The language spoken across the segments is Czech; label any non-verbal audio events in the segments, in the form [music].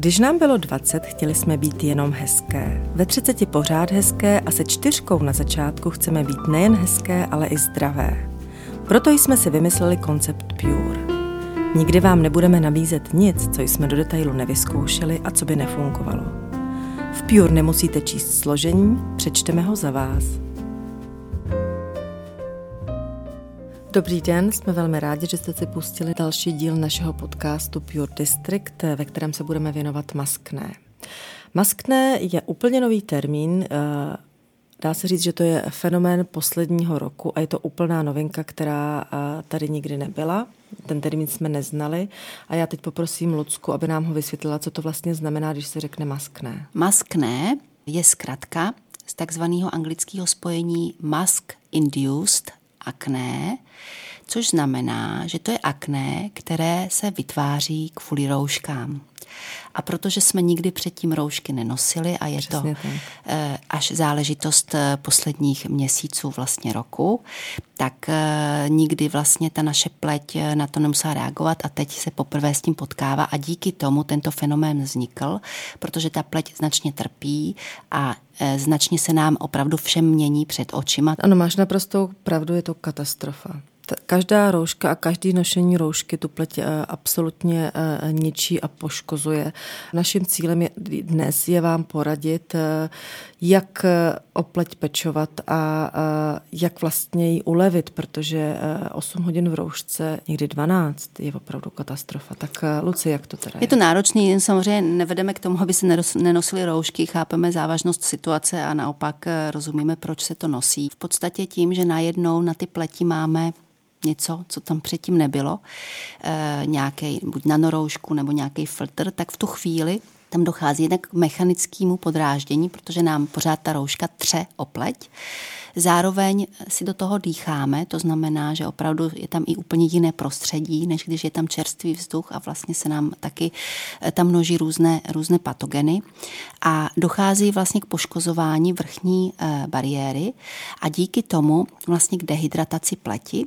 Když nám bylo 20, chtěli jsme být jenom hezké. Ve 30 pořád hezké a se čtyřkou na začátku chceme být nejen hezké, ale i zdravé. Proto jsme si vymysleli koncept Pure. Nikdy vám nebudeme nabízet nic, co jsme do detailu nevyzkoušeli a co by nefungovalo. V Pure nemusíte číst složení, přečteme ho za vás. Dobrý den, jsme velmi rádi, že jste si pustili další díl našeho podcastu Pure District, ve kterém se budeme věnovat maskné. Maskné je úplně nový termín, eh, Dá se říct, že to je fenomén posledního roku a je to úplná novinka, která eh, tady nikdy nebyla. Ten termín jsme neznali a já teď poprosím Lucku, aby nám ho vysvětlila, co to vlastně znamená, když se řekne maskné. Maskné je zkratka z takzvaného anglického spojení mask induced akné, což znamená, že to je akné, které se vytváří kvůli rouškám. A protože jsme nikdy předtím roušky nenosili a je Přesně to tak. Eh, až záležitost eh, posledních měsíců vlastně roku, tak eh, nikdy vlastně ta naše pleť na to nemusela reagovat a teď se poprvé s tím potkává a díky tomu tento fenomén vznikl, protože ta pleť značně trpí a značně se nám opravdu všem mění před očima. Ano, máš naprostou pravdu, je to katastrofa každá rouška a každý nošení roušky tu pleť eh, absolutně eh, ničí a poškozuje. Naším cílem je, dnes je vám poradit, eh, jak o pleť pečovat a jak vlastně ji ulevit, protože 8 hodin v roušce, někdy 12, je opravdu katastrofa. Tak Luci, jak to teda je? Je to náročný, samozřejmě nevedeme k tomu, aby se nenosili roušky, chápeme závažnost situace a naopak rozumíme, proč se to nosí. V podstatě tím, že najednou na ty pleti máme něco, co tam předtím nebylo, e, nějaký buď nanoroušku nebo nějaký filtr, tak v tu chvíli tam dochází jednak k mechanickému podráždění, protože nám pořád ta rouška tře o pleť. Zároveň si do toho dýcháme, to znamená, že opravdu je tam i úplně jiné prostředí, než když je tam čerstvý vzduch a vlastně se nám taky eh, tam množí různé, různé patogeny a dochází vlastně k poškozování vrchní e, bariéry a díky tomu vlastně k dehydrataci pleti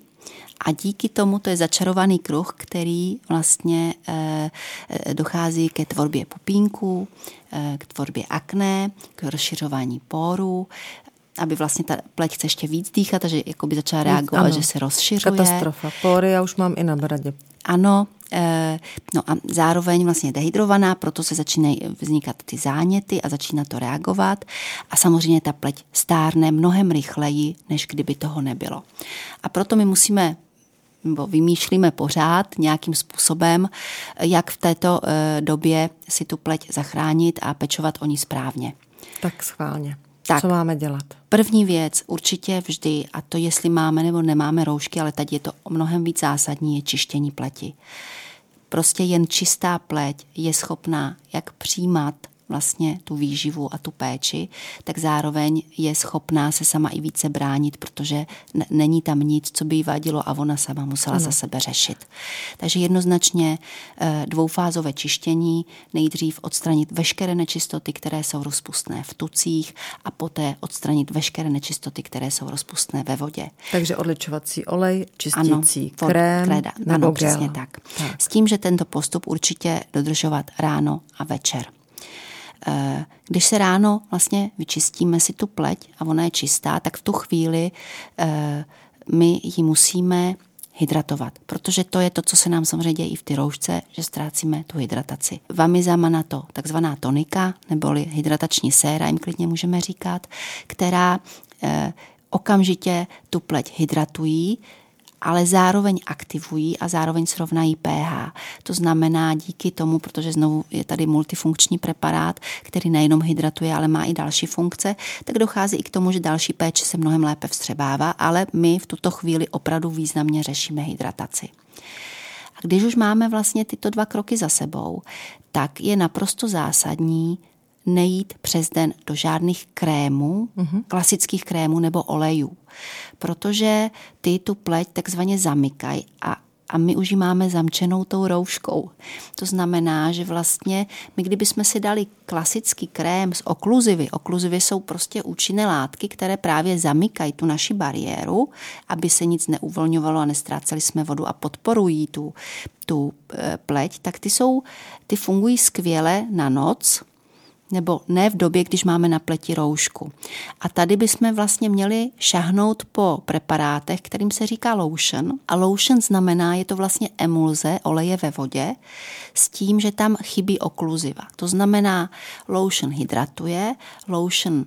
a díky tomu to je začarovaný kruh, který vlastně e, dochází ke tvorbě pupínků, e, k tvorbě akné, k rozšiřování pórů, aby vlastně ta pleť chce ještě víc dýchat, takže jako by začala reagovat, ano. že se rozšiřuje. Katastrofa. Pory já už mám i na bradě. Ano, no a zároveň vlastně dehydrovaná, proto se začínají vznikat ty záněty a začíná to reagovat a samozřejmě ta pleť stárne mnohem rychleji, než kdyby toho nebylo. A proto my musíme nebo vymýšlíme pořád nějakým způsobem, jak v této e, době si tu pleť zachránit a pečovat o ní správně. Tak schválně. Tak, Co máme dělat? První věc určitě vždy, a to jestli máme nebo nemáme roušky, ale teď je to o mnohem víc zásadní, je čištění pleti. Prostě jen čistá pleť je schopná jak přijímat vlastně tu výživu a tu péči, tak zároveň je schopná se sama i více bránit, protože není tam nic, co by jí vadilo a ona sama musela ano. za sebe řešit. Takže jednoznačně eh, dvoufázové čištění, nejdřív odstranit veškeré nečistoty, které jsou rozpustné v tucích a poté odstranit veškeré nečistoty, které jsou rozpustné ve vodě. Takže odličovací olej, čistící ano, krém kreda, nebo ano, gel. přesně tak. tak. S tím, že tento postup určitě dodržovat ráno a večer. Eh, když se ráno vlastně vyčistíme si tu pleť a ona je čistá, tak v tu chvíli eh, my ji musíme hydratovat, protože to je to, co se nám samozřejmě děje i v ty roušce, že ztrácíme tu hydrataci. Vamizama na to takzvaná tonika, neboli hydratační séra, jim klidně můžeme říkat, která eh, okamžitě tu pleť hydratují, ale zároveň aktivují a zároveň srovnají pH. To znamená díky tomu, protože znovu je tady multifunkční preparát, který nejenom hydratuje, ale má i další funkce, tak dochází i k tomu, že další péče se mnohem lépe vstřebává, ale my v tuto chvíli opravdu významně řešíme hydrataci. A když už máme vlastně tyto dva kroky za sebou, tak je naprosto zásadní nejít přes den do žádných krémů, mm-hmm. klasických krémů nebo olejů, protože ty tu pleť takzvaně zamykají a a my už ji máme zamčenou tou rouškou. To znamená, že vlastně my kdybychom si dali klasický krém z okluzivy, okluzivy jsou prostě účinné látky, které právě zamykají tu naši bariéru, aby se nic neuvolňovalo a nestráceli jsme vodu a podporují tu, tu eh, pleť, tak ty, jsou, ty fungují skvěle na noc, nebo ne v době, když máme na pleti roušku. A tady bychom vlastně měli šahnout po preparátech, kterým se říká lotion. A lotion znamená, je to vlastně emulze oleje ve vodě s tím, že tam chybí okluziva. To znamená, lotion hydratuje, lotion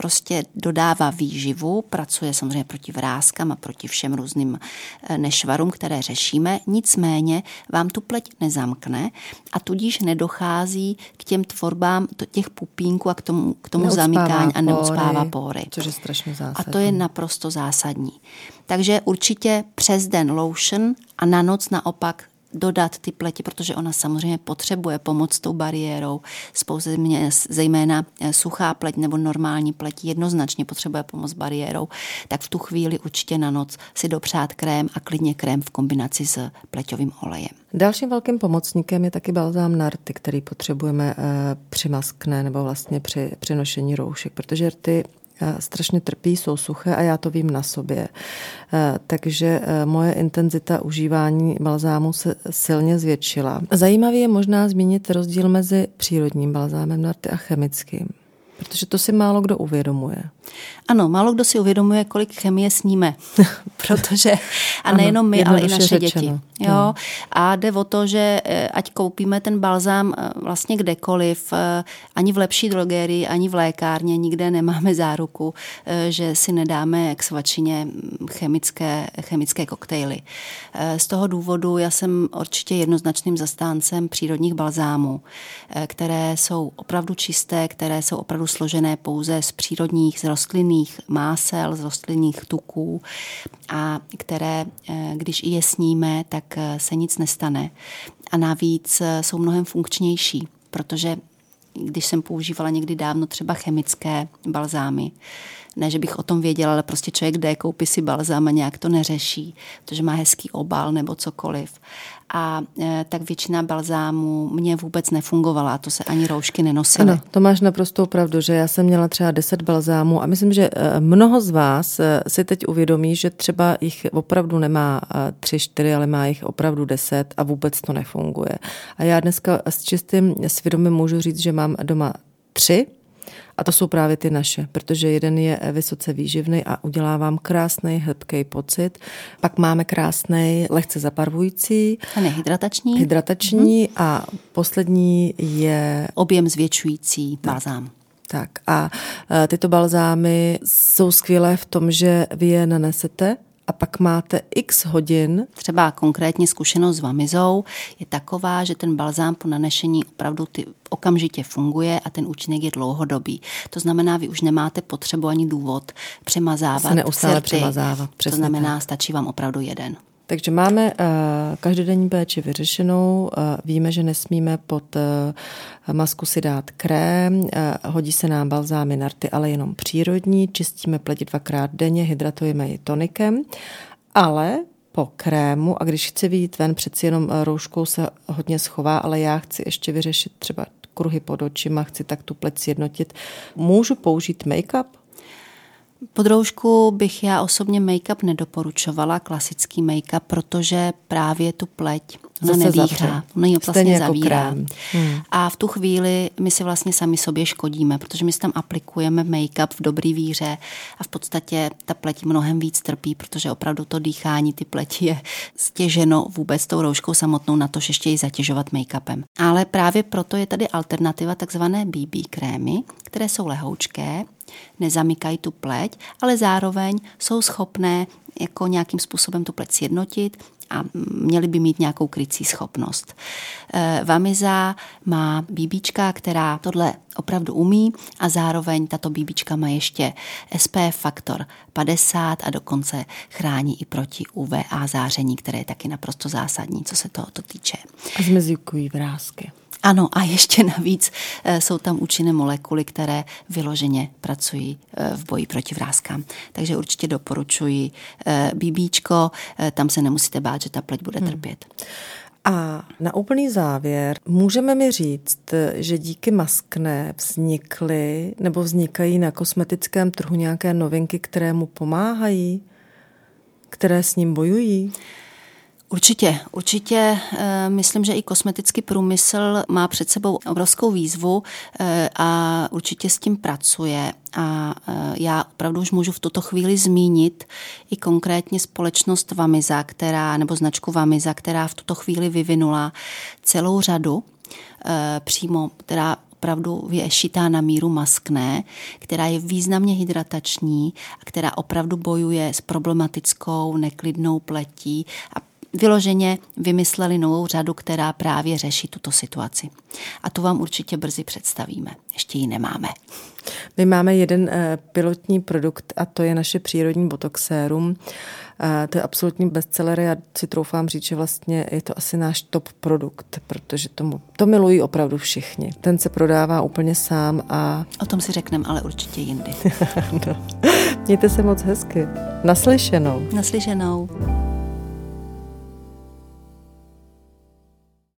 prostě dodává výživu, pracuje samozřejmě proti vrázkám a proti všem různým eh, nešvarům, které řešíme, nicméně vám tu pleť nezamkne a tudíž nedochází k těm tvorbám těch pupínků a k tomu, k tomu zamykání a neucpává pory. Což je strašně zásadní. A to je naprosto zásadní. Takže určitě přes den lotion a na noc naopak dodat ty pleti, protože ona samozřejmě potřebuje pomoc s tou bariérou. Spouze mě, zejména eh, suchá pleť nebo normální pleť jednoznačně potřebuje pomoc s bariérou, tak v tu chvíli určitě na noc si dopřát krém a klidně krém v kombinaci s pleťovým olejem. Dalším velkým pomocníkem je taky balzám na rty, který potřebujeme eh, při maskne nebo vlastně při, při nošení roušek, protože rty strašně trpí, jsou suché a já to vím na sobě. Takže eh, moje intenzita užívání balzámu se silně zvětšila. Zajímavý je možná zmínit rozdíl mezi přírodním balzámem na a chemickým, protože to si málo kdo uvědomuje. Ano, málo kdo si uvědomuje, kolik chemie sníme, [laughs] protože, a nejenom my, ale i naše řečeno. děti. Jo? A jde o to, že eh, ať koupíme ten balzám eh, vlastně kdekoliv, eh, ani v lepší drogerii, ani v lékárně, nikde nemáme záruku, že si nedáme k svačině chemické, chemické koktejly. Z toho důvodu já jsem určitě jednoznačným zastáncem přírodních balzámů, které jsou opravdu čisté, které jsou opravdu složené pouze z přírodních, z rostlinných másel, z rostlinných tuků a které, eh, když je sníme, tak eh, se nic nestane. A navíc eh, jsou mnohem funkčnější, protože když jsem používala někdy dávno třeba chemické balzámy, ne, že bych o tom věděla, ale prostě člověk jde, koupí si balzám a nějak to neřeší, protože má hezký obal nebo cokoliv a e, tak většina balzámů mě vůbec nefungovala, to se ani roušky nenosily. Ano, to máš naprosto pravdu, že já jsem měla třeba 10 balzámů a myslím, že e, mnoho z vás e, si teď uvědomí, že třeba jich opravdu nemá 3, 4, ale má jich opravdu 10 a vůbec to nefunguje. A já dneska s čistým svědomím můžu říct, že mám doma tři a to jsou právě ty naše, protože jeden je vysoce výživný a udělá vám krásný, hrbký pocit. Pak máme krásný, lehce zabarvující. A nehydratační. Hydratační mm-hmm. a poslední je... Objem zvětšující balzám. Tak a e, tyto balzámy jsou skvělé v tom, že vy je nanesete a pak máte x hodin. Třeba konkrétně zkušenost s vamizou je taková, že ten balzám po nanešení opravdu ty okamžitě funguje a ten účinek je dlouhodobý. To znamená, vy už nemáte potřebu ani důvod přemazávat. Se neustále přemazávat. to znamená, tak. stačí vám opravdu jeden. Takže máme uh, každodenní péči vyřešenou, uh, víme, že nesmíme pod uh, masku si dát krém, hodí se nám balzámy narty, ale jenom přírodní, čistíme pleti dvakrát denně, hydratujeme ji tonikem, ale po krému a když chci vyjít ven, přeci jenom rouškou se hodně schová, ale já chci ještě vyřešit třeba kruhy pod očima, chci tak tu pleť sjednotit. Můžu použít make-up? Pod roušku bych já osobně make-up nedoporučovala, klasický make-up, protože právě tu pleť ona Zase nedýchá, ona ji vlastně jako zavírá. Hmm. A v tu chvíli my si vlastně sami sobě škodíme, protože my si tam aplikujeme make-up v dobrý víře a v podstatě ta pleť mnohem víc trpí, protože opravdu to dýchání ty pleti je stěženo vůbec tou rouškou samotnou, na to ještě ji zatěžovat make-upem. Ale právě proto je tady alternativa takzvané BB krémy, které jsou lehoučké, nezamykají tu pleť, ale zároveň jsou schopné jako nějakým způsobem tu pleť sjednotit a měly by mít nějakou krycí schopnost. Eh, Vamiza má bíbička, která tohle opravdu umí a zároveň tato bíbička má ještě SPF faktor 50 a dokonce chrání i proti UVA záření, které je taky naprosto zásadní, co se tohoto týče. A zmezíkují vrázky Ano, a ještě navíc eh, jsou tam účinné molekuly, které vyloženě pracují eh, v boji proti vrázkám. Takže určitě doporučuji BBčko, tam se nemusíte bát, že ta pleť bude hmm. trpět. Hmm. A na úplný závěr, můžeme mi říct, že díky maskné vznikly nebo vznikají na kosmetickém trhu nějaké novinky, které mu pomáhají, které s ním bojují? Určitě, určitě. Eh, myslím, že i kosmetický průmysl má před sebou obrovskou výzvu eh, a určitě s tím pracuje. A eh, já opravdu už můžu v tuto chvíli zmínit i konkrétně společnost Vamiza, která, nebo značku Vamiza, která v tuto chvíli vyvinula celou řadu přímo, která opravdu je šitá na míru maskné, která je významně hydratační a která opravdu bojuje s problematickou neklidnou pletí a vyloženě vymysleli novou řadu, která právě řeší tuto situaci. A tu vám určitě brzy představíme. Ještě ji nemáme. My máme jeden eh, pilotní produkt a to je naše přírodní botoxérum. Eh, to je absolutní bestseller. Já si troufám říct, že vlastně je to asi náš top produkt, protože tomu, to milují opravdu všichni. Ten se prodává úplně sám a... O tom si řekneme, ale určitě jindy. [laughs] no. Mějte se moc hezky. Naslyšenou. Naslyšenou.